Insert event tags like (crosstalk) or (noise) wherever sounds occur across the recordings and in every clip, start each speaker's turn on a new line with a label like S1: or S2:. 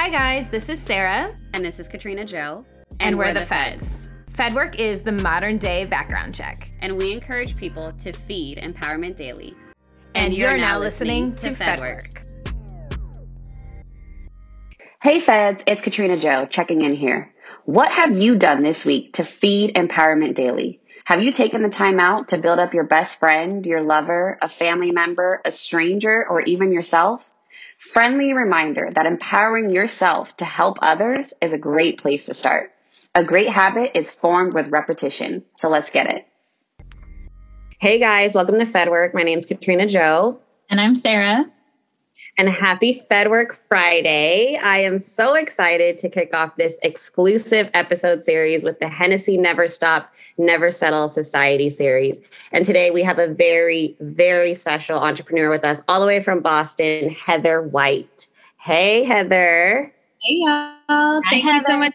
S1: Hi, guys, this is Sarah.
S2: And this is Katrina Joe.
S1: And, we're, the, Feds. FedWork is the modern day background check.
S2: And we encourage people to feed Empowerment Daily.
S1: And, you're, now listening to FedWork.
S3: Hey, Feds, it's Katrina Joe checking in here. What have you done this week to feed Empowerment Daily? Have you taken the time out to build up your best friend, your lover, a family member, a stranger, or even yourself? Friendly reminder that empowering yourself to help others is a great place to start. A great habit is formed with repetition. So let's get it.
S2: Hey guys, welcome to FedWork. My name is Katrina Joe.
S4: And I'm Sarah
S2: and happy FedWork Friday. I am so excited to kick off this exclusive episode series with the Hennessy Never Stop, Never Settle Society series. And today we have a very, very special entrepreneur with us, all the way from Boston, Heather White. Hey, Heather.
S5: Hey, y'all. Thank Hi, you so much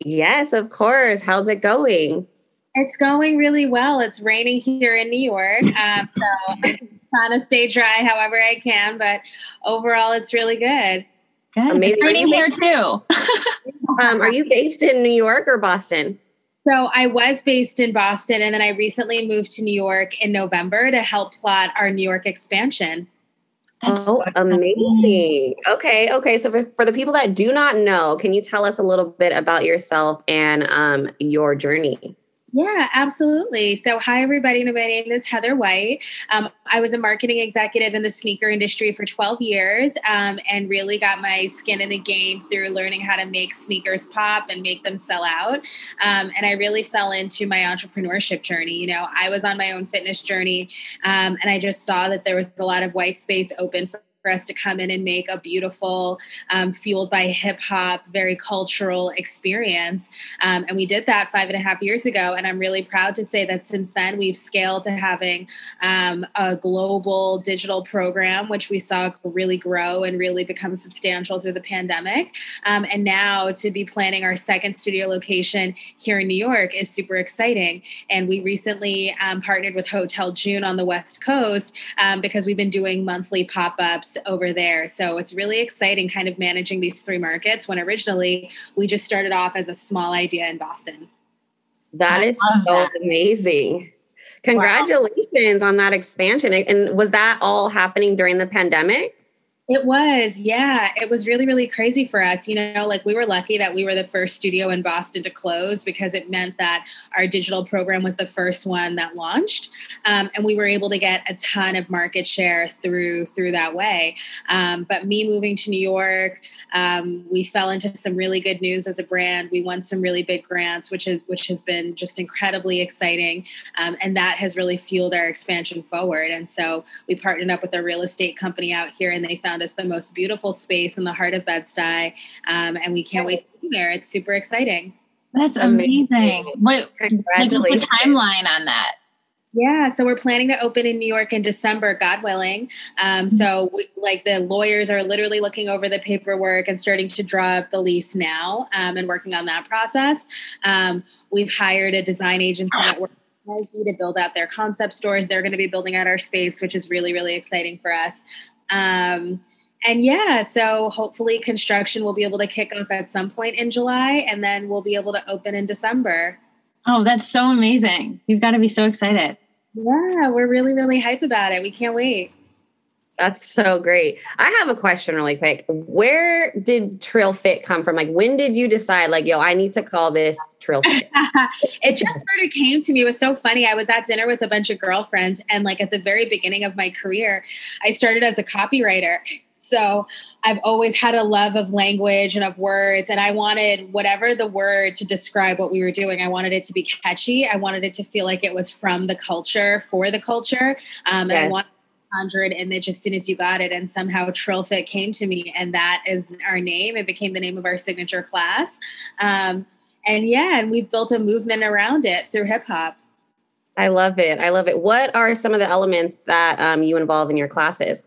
S2: Yes, of course. How's it going?
S5: It's going really well. It's raining here in New York. Um, so (laughs) trying to stay dry however I can, but overall, it's really good.
S4: Good. Amazing. It's raining here too. (laughs)
S2: um, are you based in New York or Boston?
S5: So I was based in Boston, and then I recently moved to New York in November to help plot our New York expansion.
S2: That's oh, so amazing. Okay, okay. So for, for, the people that do not know, can you tell us a little bit about yourself and um, your journey?
S5: Yeah, absolutely. So, hi, everybody. My name is Heather White. Um, I was a marketing executive in the sneaker industry for 12 years um, and really got my skin in the game through learning how to make sneakers pop and make them sell out. Um, and I really fell into my entrepreneurship journey. You know, I was on my own fitness journey um, and I just saw that there was a lot of white space open for for us to come in and make a beautiful, um, fueled by hip hop, very cultural experience. Um, and we did that five and a half years ago. And I'm really proud to say that since then we've scaled to having um, a global digital program, which we saw really grow and really become substantial through the pandemic. Um, and now to be planning our second studio location here in New York is super exciting. And we recently um, partnered with Hotel June on the West Coast um, because we've been doing monthly pop ups over there. So it's really exciting kind of managing these three markets when originally we just started off as a small idea in Boston.
S2: That is so that. amazing. Congratulations wow. on that expansion. And was that all happening during the pandemic?
S5: It was, yeah. It was really, really crazy for us. You know, like we were lucky that we were the first studio in Boston to close because it meant that our digital program was the first one that launched, um, and we were able to get a ton of market share through through that way. Um, but me moving to New York, um, we fell into some really good news as a brand. We won some really big grants, which is which has been just incredibly exciting, um, and that has really fueled our expansion forward. And so we partnered up with a real estate company out here, and they found found us the most beautiful space in the heart of Bed-Stuy, um, and we can't wait to be there. It's super exciting.
S4: That's amazing. What like, what's the timeline on that?
S5: Yeah, so we're planning to open in New York in December, God willing. Um, mm-hmm. So, we, like, the lawyers are literally looking over the paperwork and starting to draw up the lease now um, and working on that process. Um, we've hired a design agency that works Nike to build out their concept stores. They're going to be building out our space, which is really, really exciting for us. Um, and yeah, so hopefully construction will be able to kick off at some point in July and then we'll be able to open in December.
S4: Oh, that's so amazing. You've got to be so excited.
S5: Yeah, we're really, really hype about it. We can't wait.
S2: That's so great. I have a question really quick. Where did Trill Fit come from? Like, when did you decide, like, yo, I need to call this Trill Fit? (laughs)
S5: it just sort of came to me. It was so funny. I was at dinner with a bunch of girlfriends, and like at the very beginning of my career, I started as a copywriter. So I've always had a love of language and of words. And I wanted whatever the word to describe what we were doing, I wanted it to be catchy. I wanted it to feel like it was from the culture for the culture. Um, and I wanted conjure an image as soon as you got it. And somehow Trillfit came to me, and that is our name. It became the name of our signature class. Um, and yeah, and we've built a movement around it through hip hop.
S2: I love it. I love it. What are some of the elements that um, you involve in your classes?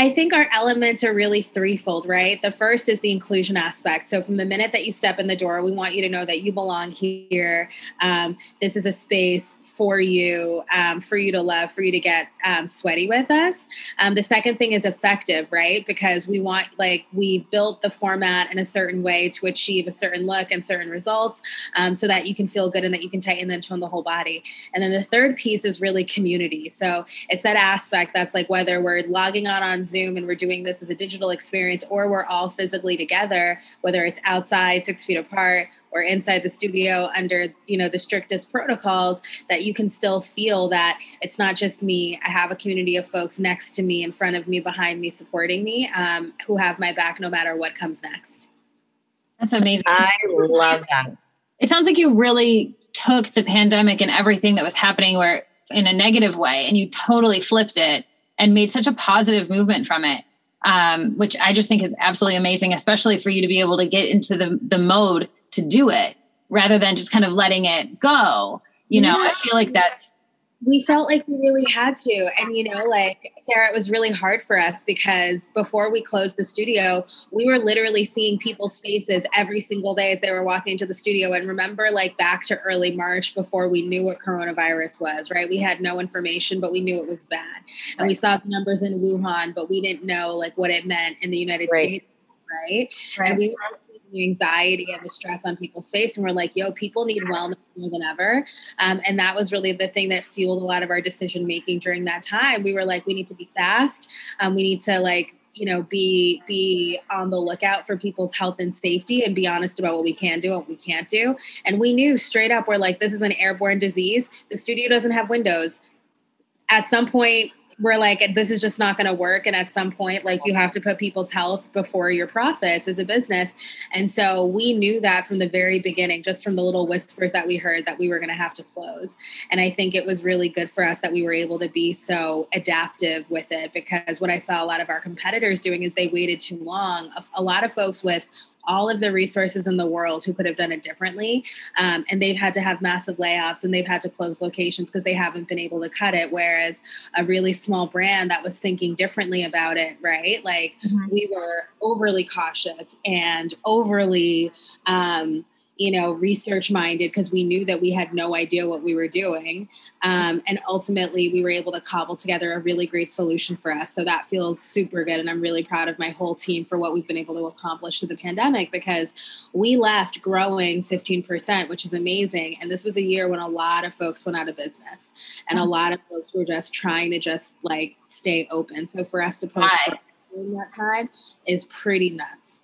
S5: I think our elements are really threefold, right? The first is the inclusion aspect. So, from the minute that you step in the door, we want you to know that you belong here. Um, this is a space for you, um, for you to love, for you to get um, sweaty with us. Um, the second thing is effective, right? Because we want, like, we built the format in a certain way to achieve a certain look and certain results um, so that you can feel good and that you can tighten and tone the whole body. And then the third piece is really community. So, it's that aspect that's like whether we're logging on on Zoom and we're doing this as a digital experience, or we're all physically together, whether it's outside, six feet apart, or inside the studio under you know the strictest protocols, that you can still feel that it's not just me. I have a community of folks next to me, in front of me, behind me, supporting me, um, who have my back no matter what comes next.
S4: That's amazing.
S2: I love that.
S4: It sounds like you really took the pandemic and everything that was happening where in a negative way and you totally flipped it and made such a positive movement from it um, which i just think is absolutely amazing especially for you to be able to get into the, the mode to do it rather than just kind of letting it go you know yeah. i feel like that's
S5: we felt like we really had to. And, you know, like Sarah, it was really hard for us because before we closed the studio, we were literally seeing people's faces every single day as they were walking into the studio. And remember, like back to early March before we knew what coronavirus was, right? We had no information, but we knew it was bad. And we saw the numbers in Wuhan, but we didn't know like what it meant in the United right. States. Right? right. And we were the anxiety and the stress on people's face. And we're like, yo, people need wellness more than ever. Um, and that was really the thing that fueled a lot of our decision making during that time. We were like, we need to be fast. Um, we need to like you know be be on the lookout for people's health and safety and be honest about what we can do and what we can't do and we knew straight up we're like this is an airborne disease the studio doesn't have windows at some point we're like this is just not going to work. And at some point like you have to put people's health before your profits as a business. And so we knew that from the very beginning just from the little whispers that we heard that we were going to have to close. And i think it was really good for us that we were able to be so adaptive with it because what i saw a lot of our competitors doing is they waited too long. A lot of folks with all of the resources in the world who could have done it differently. Um, and they've had to have massive layoffs and they've had to close locations because they haven't been able to cut it. Whereas a really small brand that was thinking differently about it, right? Like mm-hmm. we were overly cautious and overly, um, you know, research minded because we knew that we had no idea what we were doing. Um, and ultimately, we were able to cobble together a really great solution for us. So that feels super good. And I'm really proud of my whole team for what we've been able to accomplish through the pandemic because we left growing 15%, which is amazing. And this was a year when a lot of folks went out of business and a mm-hmm. lot of folks were just trying to just like stay open. So for us to post during that time is pretty nuts.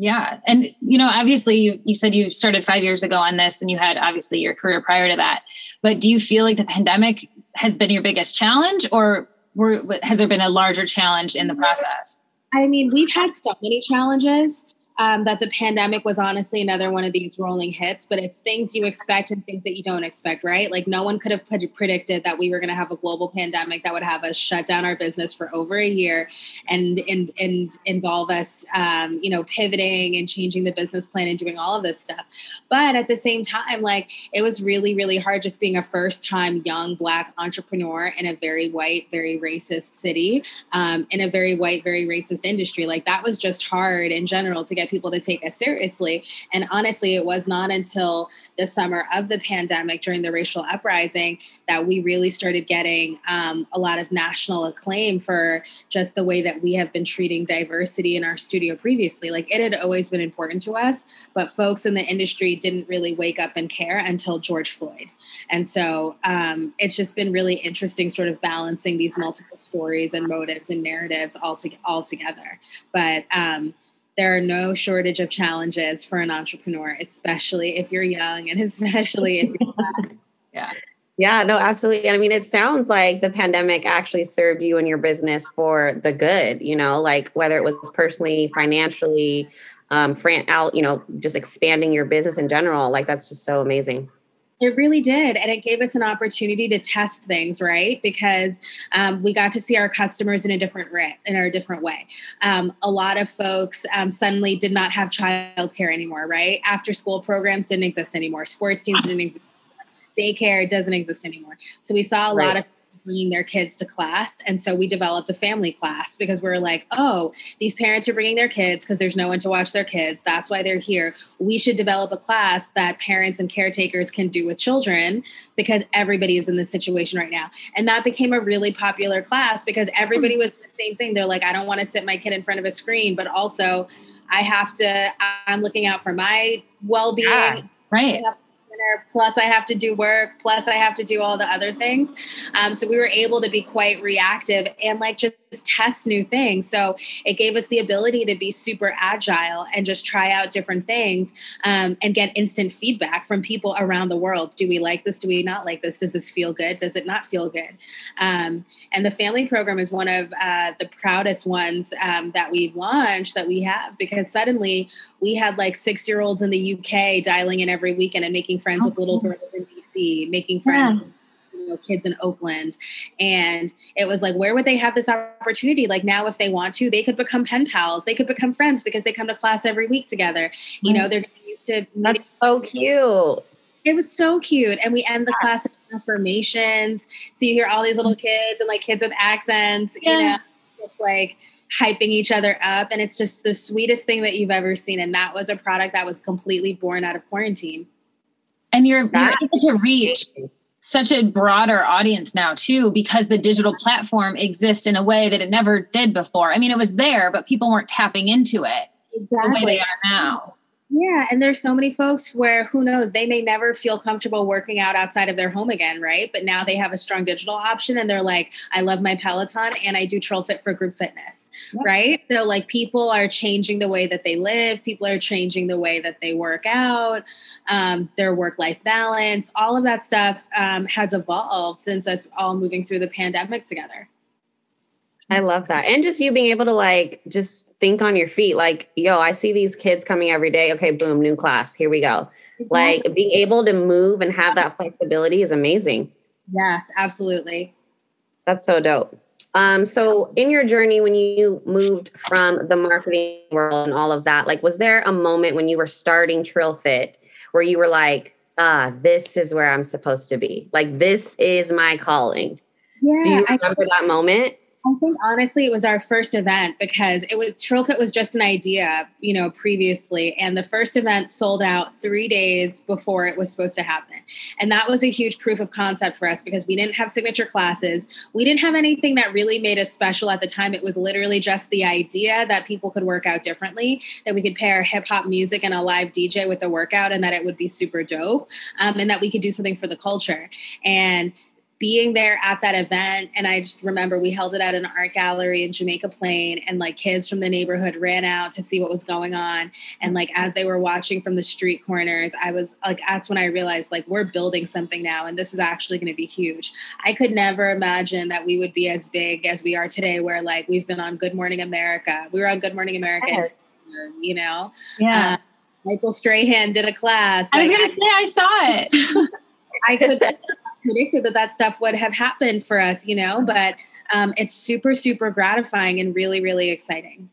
S4: Yeah. And, you know, obviously you, you said you started five years ago on this and you had obviously your career prior to that. But do you feel like the pandemic has been your biggest challenge or were, has there been a larger challenge in the process?
S5: I mean, we've had so many challenges um, that the pandemic was honestly another one of these rolling hits, but it's things you expect and things that you don't expect, right? Like no one could have predicted that we were going to have a global pandemic that would have us shut down our business for over a year and and and involve us, um, you know, pivoting and changing the business plan and doing all of this stuff. But at the same time, like it was really really hard just being a first time young black entrepreneur in a very white, very racist city, um, in a very white, very racist industry. Like that was just hard in general to get people to take us seriously. And honestly, it was not until the summer of the pandemic during the racial uprising that we really started getting um, a lot of national acclaim for just the way that we have been treating diversity in our studio previously. Like it had always been important to us, but folks in the industry didn't really wake up and care until George Floyd. And so um, it's just been really interesting, sort of balancing these multiple stories and motives and narratives all, to- all together. But um, there are no shortage of challenges for an entrepreneur, especially if you're young and (laughs) especially if you're black. (laughs)
S2: yeah. Yeah, no, absolutely. And I mean, it sounds like the pandemic actually served you and your business for the good, you know, like whether it was personally, financially, um, fran- out, you know, just expanding your business in general. Like that's just so amazing.
S5: It really did. And it gave us an opportunity to test things, right? Because um, we got to see our customers in a different way, in a different way. Um, a lot of folks um, suddenly did not have childcare anymore, right? After school programs didn't exist anymore. Sports teams didn't exist. Daycare doesn't exist anymore. So we saw a right. lot of bringing their kids to class. And so we developed a family class because we are like, oh, these parents are bringing their kids because there's no one to watch their kids. That's why they're here. We should develop a class that parents and caretakers can do with children because everybody is in this situation right now. And that became a really popular class because everybody was the same thing. They're like, I don't want to sit my kid in front of a screen, but also I have to, I'm looking out for my well being. Yeah,
S4: right
S5: plus I have to do work, plus I have to do all the other things. Um, so we were able to be quite reactive and like just test new things. So it gave us the ability to be super agile and just try out different things um, and get instant feedback from people around the world. Do we like this? Do we not like this? Does this feel good? Does it not feel good? Um, and the family program is one of uh, the proudest ones um, that we've launched that we have because suddenly we had like six year olds in the UK dialing in every weekend and making friends with little girls in DC, making friends yeah. You know, kids in Oakland. And it was like, where would they have this opportunity? Like now, if they want to, they could become pen pals. They could become friends because they come to class every week together. You know, they're used to.
S2: That's so cute.
S5: It was so cute. And we end the yeah. class with affirmations. So you hear all these little kids and like kids with accents, yeah. you know, it's like hyping each other up. And it's just the sweetest thing that you've ever seen. And that was a product that was completely born out of quarantine
S4: and you're, you're able to reach such a broader audience now too because the digital platform exists in a way that it never did before i mean it was there but people weren't tapping into it exactly. the way they are now
S5: yeah, and there's so many folks where who knows, they may never feel comfortable working out outside of their home again, right? But now they have a strong digital option and they're like, I love my Peloton and I do TrillFit for group fitness, yeah. right? So like people are changing the way that they live, people are changing the way that they work out, um, their work-life balance, all of that stuff um, has evolved since us all moving through the pandemic together.
S2: I love that. And just you being able to like just think on your feet, like, yo, I see these kids coming every day. Okay, boom, new class. Here we go. Exactly. Like being able to move and have that flexibility is amazing.
S5: Yes, absolutely.
S2: That's so dope. Um, so in your journey when you moved from the marketing world and all of that, like was there a moment when you were starting Trill Fit where you were like, ah, this is where I'm supposed to be? Like this is my calling. Yeah. Do you remember I, that moment?
S5: I think honestly, it was our first event because it was TrillFit was just an idea, you know, previously, and the first event sold out three days before it was supposed to happen, and that was a huge proof of concept for us because we didn't have signature classes, we didn't have anything that really made us special at the time. It was literally just the idea that people could work out differently, that we could pair hip hop music and a live DJ with a workout, and that it would be super dope, um, and that we could do something for the culture, and being there at that event and i just remember we held it at an art gallery in jamaica plain and like kids from the neighborhood ran out to see what was going on. And like as they were watching from the street corners i was like that's when i realized like we're building something now and this is actually going to be huge. I could never imagine that we would be as big as we are today where like we've been on good morning america. We were on good morning america yes. you know?
S4: Yeah. Uh,
S5: michael strahan did a class.
S4: I was gonna say i saw it. (laughs)
S5: I could (laughs) predicted that that stuff would have happened for us, you know, but um, it's super, super gratifying and really, really exciting.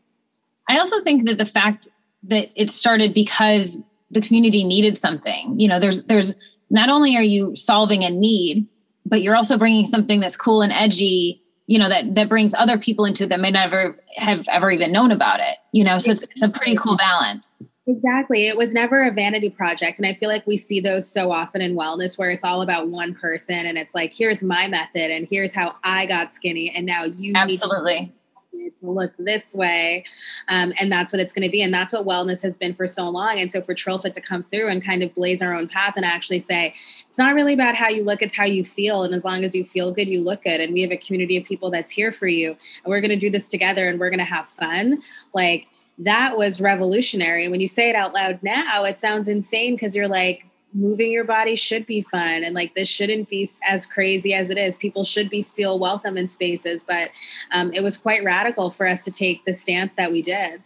S4: I also think that the fact that it started because the community needed something, you know, there's, there's not only are you solving a need, but you're also bringing something that's cool and edgy, you know, that, that brings other people into that may never have ever even known about it, you know, so it's, it's a pretty cool balance.
S5: Exactly. It was never a vanity project. And I feel like we see those so often in wellness where it's all about one person and it's like, here's my method and here's how I got skinny. And now you
S4: Absolutely.
S5: need to look this way. Um, and that's what it's going to be. And that's what wellness has been for so long. And so for TrillFit to come through and kind of blaze our own path and actually say, it's not really about how you look, it's how you feel. And as long as you feel good, you look good. And we have a community of people that's here for you. And we're going to do this together and we're going to have fun. Like, that was revolutionary. When you say it out loud now, it sounds insane because you're like, moving your body should be fun and like this shouldn't be as crazy as it is. People should be feel welcome in spaces but um, it was quite radical for us to take the stance that we did.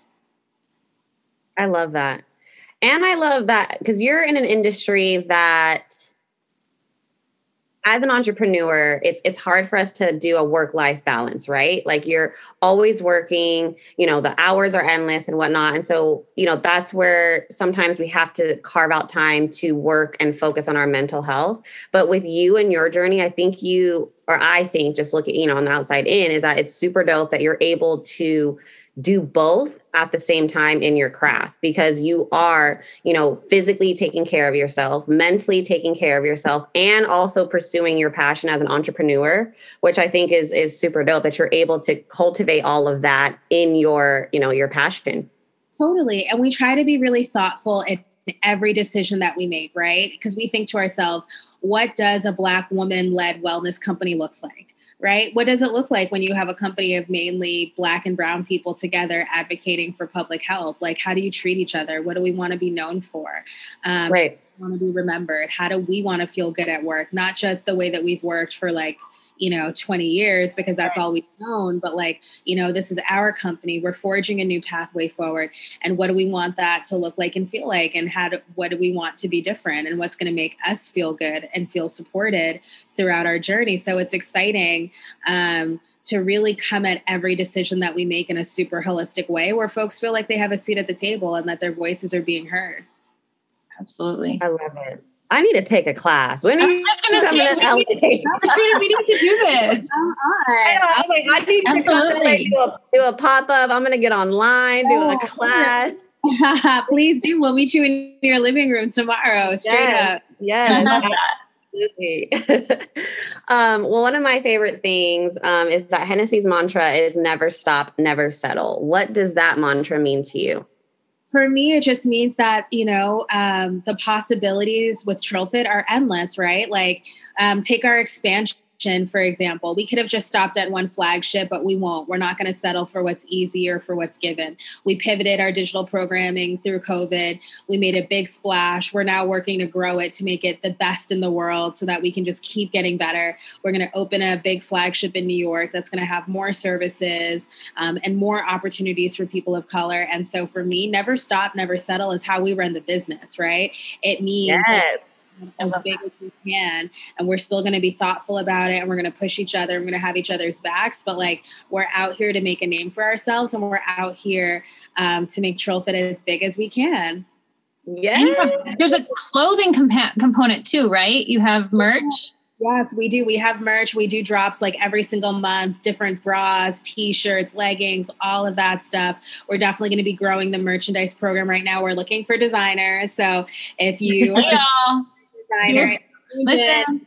S2: I love that. And i love that because you're in an industry that as an entrepreneur, it's it's hard for us to do a work life balance, right? Like you're always working, you know, the hours are endless and whatnot, and so you know that's where sometimes we have to carve out time to work and focus on our mental health. But with you and your journey, I think you or I think just looking, you know, on the outside in is that it's super dope that you're able to do both at the same time in your craft because you are, you know, physically taking care of yourself, mentally taking care of yourself and also pursuing your passion as an entrepreneur, which I think is is super dope that you're able to cultivate all of that in your, you know, your passion.
S5: Totally. And we try to be really thoughtful in every decision that we make, right? Because we think to ourselves, what does a black woman led wellness company looks like? Right? What does it look like when you have a company of mainly black and brown people together advocating for public health? Like, how do you treat each other? What do we want to be known for?
S2: Um, right.
S5: Want to be remembered? How do we want to feel good at work? Not just the way that we've worked for like you know 20 years because that's all we've known but like you know this is our company. We're forging a new pathway forward. And what do we want that to look like and feel like? And how do what do we want to be different? And what's going to make us feel good and feel supported throughout our journey? So it's exciting um, to really come at every decision that we make in a super holistic way where folks feel like they have a seat at the table and that their voices are being heard.
S4: Absolutely.
S2: I love it I need to take a class. When
S4: I was just going to say, we need, we need to do this.
S2: I, know, I was like, I need to do a, do a pop up. I'm going to get online, do a class. (laughs)
S5: Please do. We'll meet you in your living room tomorrow. Straight
S2: yes,
S5: up.
S2: Yes. (laughs) Absolutely. (laughs) um, well, one of my favorite things um, is that Hennessy's mantra is never stop, never settle. What does that mantra mean to you?
S5: For me, it just means that, you know, um, the possibilities with TrillFit are endless, right? Like, um, take our expansion for example. We could have just stopped at one flagship, but we won't. We're not going to settle for what's easy or for what's given. We pivoted our digital programming through COVID. We made a big splash. We're now working to grow it to make it the best in the world so that we can just keep getting better. We're going to open a big flagship in New York that's going to have more services um, and more opportunities for people of color. And so for me, never stop, never settle is how we run the business, right? It means yes. like, as big as we can and we're still going to be thoughtful about it and we're going to push each other and we're going to have each other's backs but like we're out here to make a name for ourselves and we're out here um, to make TrillFit as big as we can
S2: yeah
S4: there's a clothing compa- component too right you have merch
S5: Yes, we do. We have merch. We do drops like every single month, different bras, t-shirts, leggings, all of that stuff. We're definitely going to be growing the merchandise program right now. We're looking for designers. So if (laughs) you designer. Listen.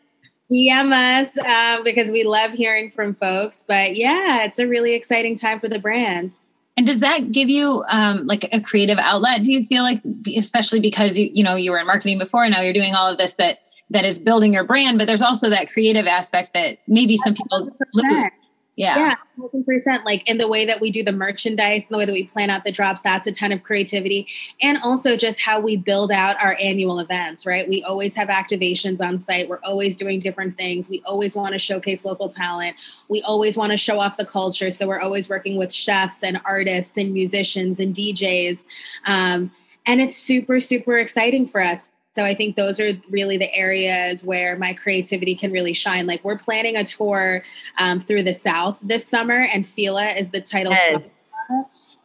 S5: DM us um, because we love hearing from folks. But yeah, it's a really exciting time for the brand.
S4: And does that give you um, like a creative outlet? Do you feel like, especially because you you know you were in marketing before, and now you're doing all of this that that is building your brand, but there's also that creative aspect that maybe some people lose. Yeah.
S5: Yeah, percent. Like in the way that we do the merchandise, the way that we plan out the drops, that's a ton of creativity. And also just how we build out our annual events, right? We always have activations on site. We're always doing different things. We always want to showcase local talent. We always want to show off the culture. So we're always working with chefs and artists and musicians and DJs. Um, and it's super, super exciting for us. So I think those are really the areas where my creativity can really shine. Like we're planning a tour um, through the South this summer, and Fila is the title. Yes.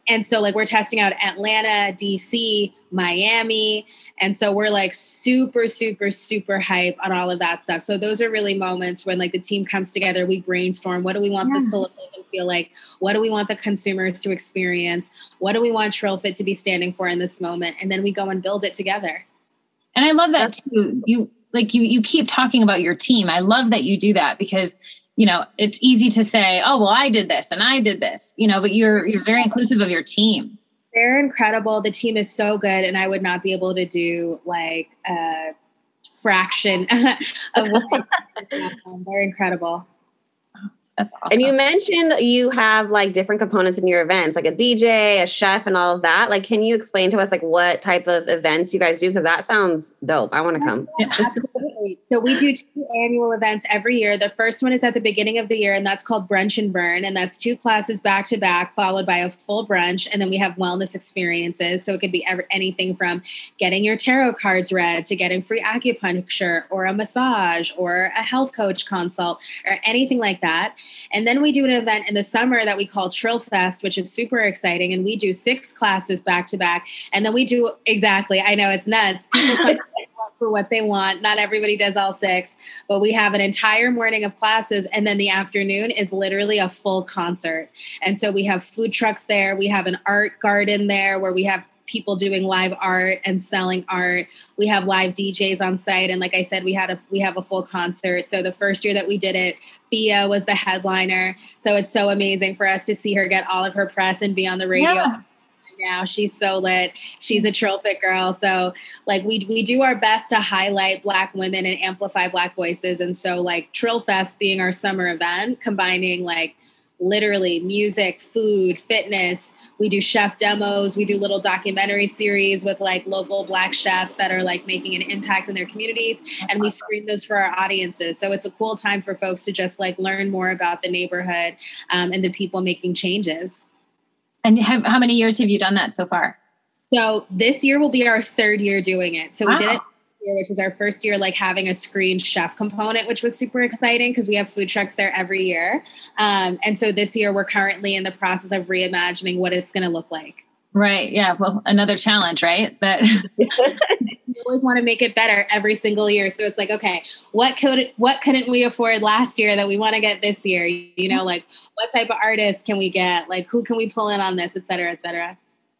S5: And so, like, we're testing out Atlanta, DC, Miami. And so, we're like super, super, super hype on all of that stuff. So, those are really moments when, like, the team comes together, we brainstorm what do we want yeah. this to look like and feel like? What do we want the consumers to experience? What do we want TrillFit to be standing for in this moment? And then we go and build it together.
S4: And I love that too. You like you you keep talking about your team. I love that you do that because you know it's easy to say, oh well, I did this and I did this, you know, but you're you're very inclusive of your team.
S5: They're incredible. The team is so good, and I would not be able to do like a fraction (laughs) of what they're incredible.
S2: That's awesome. And you mentioned you have like different components in your events, like a DJ, a chef, and all of that. Like, can you explain to us like what type of events you guys do? Because that sounds dope. I want to come.
S5: So we do two annual events every year. The first one is at the beginning of the year, and that's called Brunch and Burn, and that's two classes back to back, followed by a full brunch, and then we have wellness experiences. So it could be ever, anything from getting your tarot cards read to getting free acupuncture or a massage or a health coach consult or anything like that. And then we do an event in the summer that we call Trill Fest, which is super exciting. And we do six classes back to back. And then we do exactly, I know it's nuts. (laughs) for what they want. Not everybody does all six, but we have an entire morning of classes, and then the afternoon is literally a full concert. And so we have food trucks there. We have an art garden there where we have people doing live art and selling art. We have live DJs on site, and like I said, we had a we have a full concert. So the first year that we did it, Bia was the headliner. So it's so amazing for us to see her get all of her press and be on the radio. Yeah now. She's so lit. She's a Trill Fit girl. So like we we do our best to highlight black women and amplify black voices. And so like Trill Fest being our summer event, combining like literally music, food, fitness. We do chef demos. We do little documentary series with like local black chefs that are like making an impact in their communities. And we screen those for our audiences. So it's a cool time for folks to just like learn more about the neighborhood um, and the people making changes.
S4: And have, how many years have you done that so far?
S5: So this year will be our third year doing it. So wow. we did it year, which is our first year, like having a screen chef component, which was super exciting because we have food trucks there every year. Um, and so this year, we're currently in the process of reimagining what it's going to look like.
S4: Right. Yeah. Well, another challenge, right? That (laughs)
S5: we always want to make it better every single year. So it's like, okay, what could what couldn't we afford last year that we want to get this year? You know, like what type of artist can we get? Like who can we pull in on this, et cetera, et cetera.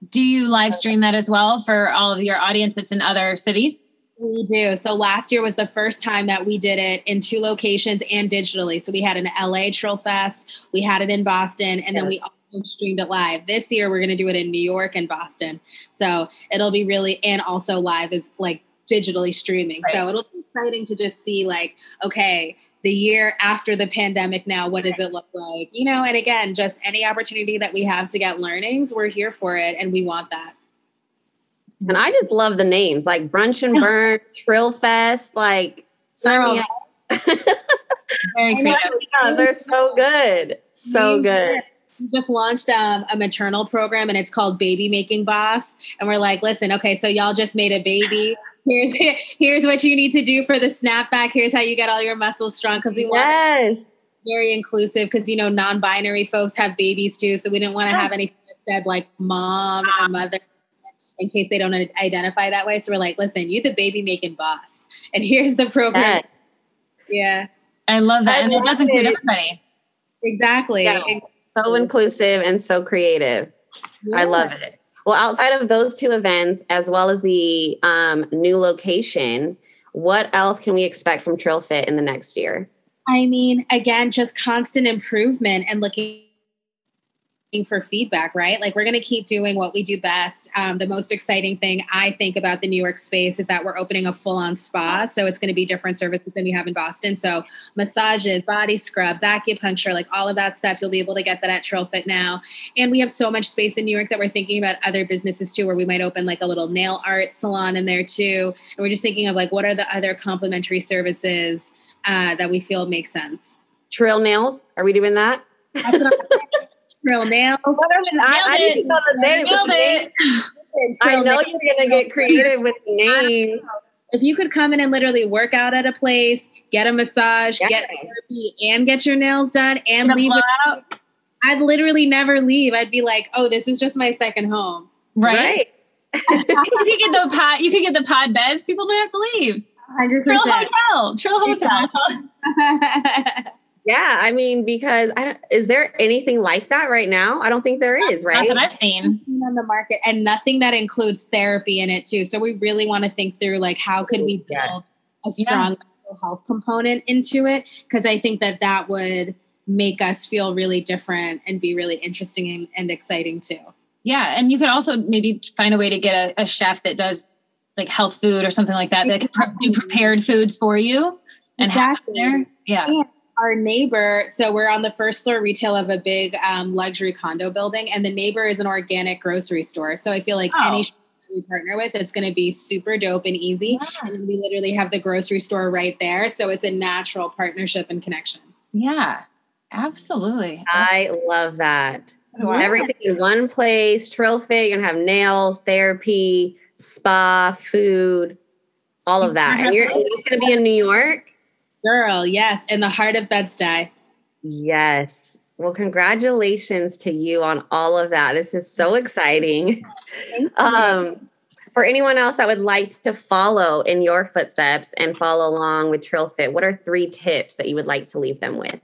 S4: Do you live stream that as well for all of your audience that's in other cities?
S5: We do. So last year was the first time that we did it in two locations and digitally. So we had an LA Trill Fest, we had it in Boston, and yes. then we also streamed it live. This year we're going to do it in New York and Boston. So it'll be really and also live is like digitally streaming. Right. So it'll be exciting to just see like okay, the year after the pandemic now what does it look like? You know, and again, just any opportunity that we have to get learnings, we're here for it and we want that.
S2: And I just love the names like Brunch and Burn, Trill Fest, like sign me (laughs) Very yeah, they're so good. So good
S5: we just launched um, a maternal program and it's called Baby Making Boss. And we're like, listen, okay, so y'all just made a baby. (laughs) Here's here's what you need to do for the snapback. Here's how you get all your muscles strong because we want yes. very inclusive because you know non-binary folks have babies too. So we didn't want to have anything that said like mom or mother in case they don't identify that way. So we're like, listen, you the baby making boss, and here's the program. Yes. Yeah,
S4: I love that, I and it does include everybody.
S5: Exactly. Yeah
S2: so inclusive and so creative. Yeah. I love it. Well, outside of those two events, as well as the um, new location, what else can we expect from Trill Fit in the next year?
S5: I mean, again, just constant improvement and looking for feedback, right? Like we're going to keep doing what we do best. Um, the most exciting thing I think about the New York space is that we're opening a full on spa. So it's going to be different services than we have in Boston. So massages, body scrubs, acupuncture, like all of that stuff. You'll be able to get that at Trill Fit now. And we have so much space in New York that we're thinking about other businesses too, where we might open like a little nail art salon in there too. And we're just thinking of like what are the other complementary services uh, that we feel make sense.
S2: Trill nails. Are we doing that? (laughs)
S5: Trill nails.
S2: I, I need to know the name. I know you're gonna get creative with names.
S5: If you could come in and literally work out at a place, get a massage, yes. get therapy, and get your nails done, and leave it, I'd literally never leave. I'd be like, "Oh, this is just my second home."
S4: Right. right. (laughs) you could get the pod. You could get the pod beds. People don't have to leave.
S5: Hundred
S4: percent. Trill hotel. Trill hotel. (laughs)
S2: Exactly. Yeah, I mean, because I don't, is there anything like that right now? I don't think there is, right?
S4: Not that I've seen
S5: on the market, and nothing that includes therapy in it too. So we really want to think through like how could we build yes. a strong yeah. mental health component into it? Because I think that that would make us feel really different and be really interesting and, and exciting too.
S4: Yeah, and you could also maybe find a way to get a, a chef that does like health food or something like that that can pre- do prepared foods for you and exactly. have there. Yeah.
S5: yeah our neighbor, so we're on the first floor retail of a big um, luxury condo building, and the neighbor is an organic grocery store. So I feel like oh. any we partner with, it's going to be super dope and easy. Yeah. And we literally have the grocery store right there. So it's a natural partnership and connection.
S4: Yeah, absolutely.
S2: I love that. Wow. Everything in one place, Trill Fit, you're going to have nails, therapy, spa, food, all of that. And you're it's going to be in New York.
S5: Girl, yes, in the heart of Bed-Stuy.
S2: Yes. Well, congratulations to you on all of that. This is so exciting. um, For anyone else that would like to follow in your footsteps and follow along with TrillFit, what are three tips that you would like to leave them with?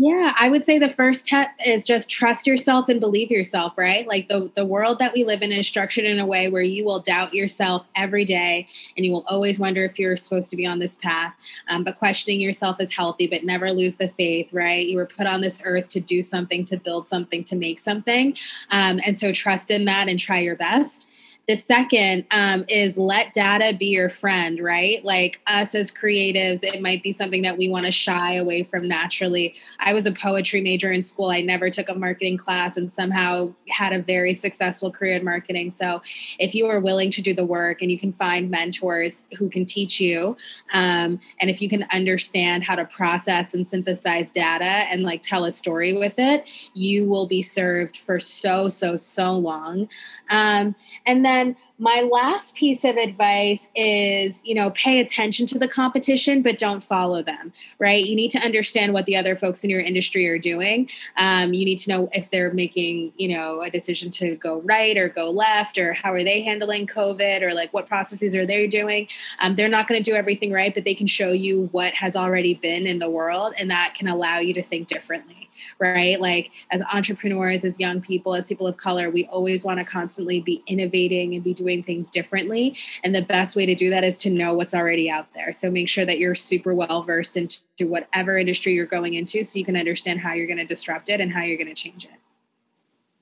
S5: Yeah, I would say the first step is just trust yourself and believe yourself, right? Like the, the world that we live in is structured in a way where you will doubt yourself every day and you will always wonder if you're supposed to be on this path. Um, but questioning yourself is healthy, but never lose the faith, right? You were put on this earth to do something, to build something, to make something. Um, and so trust in that and try your best. The second um, is let data be your friend, right? Like us as creatives, it might be something that we want to shy away from naturally. I was a poetry major in school. I never took a marketing class and somehow had a very successful career in marketing. So if you are willing to do the work and you can find mentors who can teach you, um, and if you can understand how to process and synthesize data and like tell a story with it, you will be served for so, so, so long. Um, and then then my last piece of advice is, you know, pay attention to the competition, but don't follow them, right? You need to understand what the other folks in your industry are doing. Um, you need to know if they're making, you know, a decision to go right or go left, or how are they handling COVID, or like what processes are they doing. Um, they're not going to do everything right, but they can show you what has already been in the world, and that can allow you to think differently right? Like as entrepreneurs, as young people, as people of color, we always want to constantly be innovating and be doing things differently. And the best way to do that is to know what's already out there. So make sure that you're super well versed into whatever industry you're going into so you can understand how you're going to disrupt it and how you're going to change it.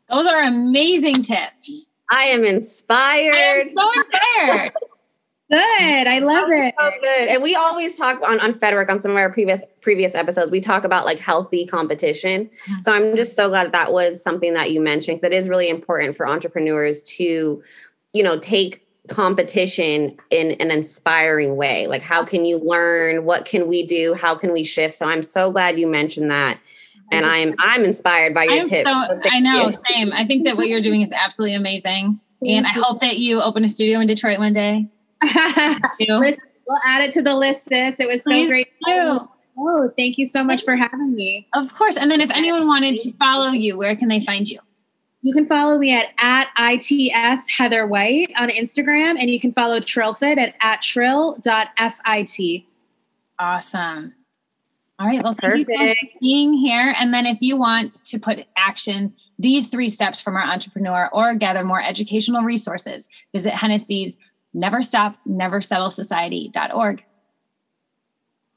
S4: Those are amazing tips.
S2: I am inspired. I
S4: am so inspired. (laughs)
S5: Good. I love it.
S2: So good. And we always talk on, on FedWork on some of our previous previous episodes. We talk about like healthy competition. Mm-hmm. So I'm just so glad that was something that you mentioned because it is really important for entrepreneurs to, you know, take competition in an inspiring way. Like how can you learn? What can we do? How can we shift? So I'm so glad you mentioned that. And I'm I'm inspired by your tips.
S4: So, so I know, you. same. I think that what you're doing is absolutely amazing. (laughs) And I hope that you open a studio in Detroit one day.
S5: Listen, we'll add it to the list, sis. It was so Please great. Do. Oh, thank you so much for having me.
S4: Of course. And then if anyone wanted to follow you, where can they find you?
S5: You can follow me at, at ITS Heather White on Instagram, and you can follow TrillFit at, at trill.fit.
S4: Awesome. All right. Well, thank Perfect. you for being here. And then if you want to put action these three steps from our entrepreneur or gather more educational resources, visit Hennessy's never stop, never settle society.org.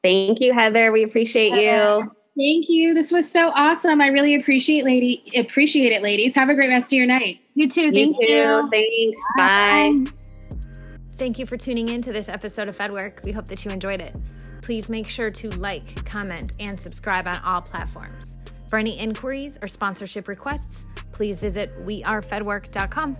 S2: Thank you, Heather. We appreciate you.
S5: Uh, thank you. This was so awesome. I really appreciate lady appreciate it, ladies. Have a great rest of your night.
S4: You too. Thank you.
S2: you. Thanks. Bye. Bye.
S1: Thank you for tuning in to this episode of FedWork. We hope that you enjoyed it. Please make sure to like, comment, and subscribe on all platforms. For any inquiries or sponsorship requests, please visit wearefedwork.com.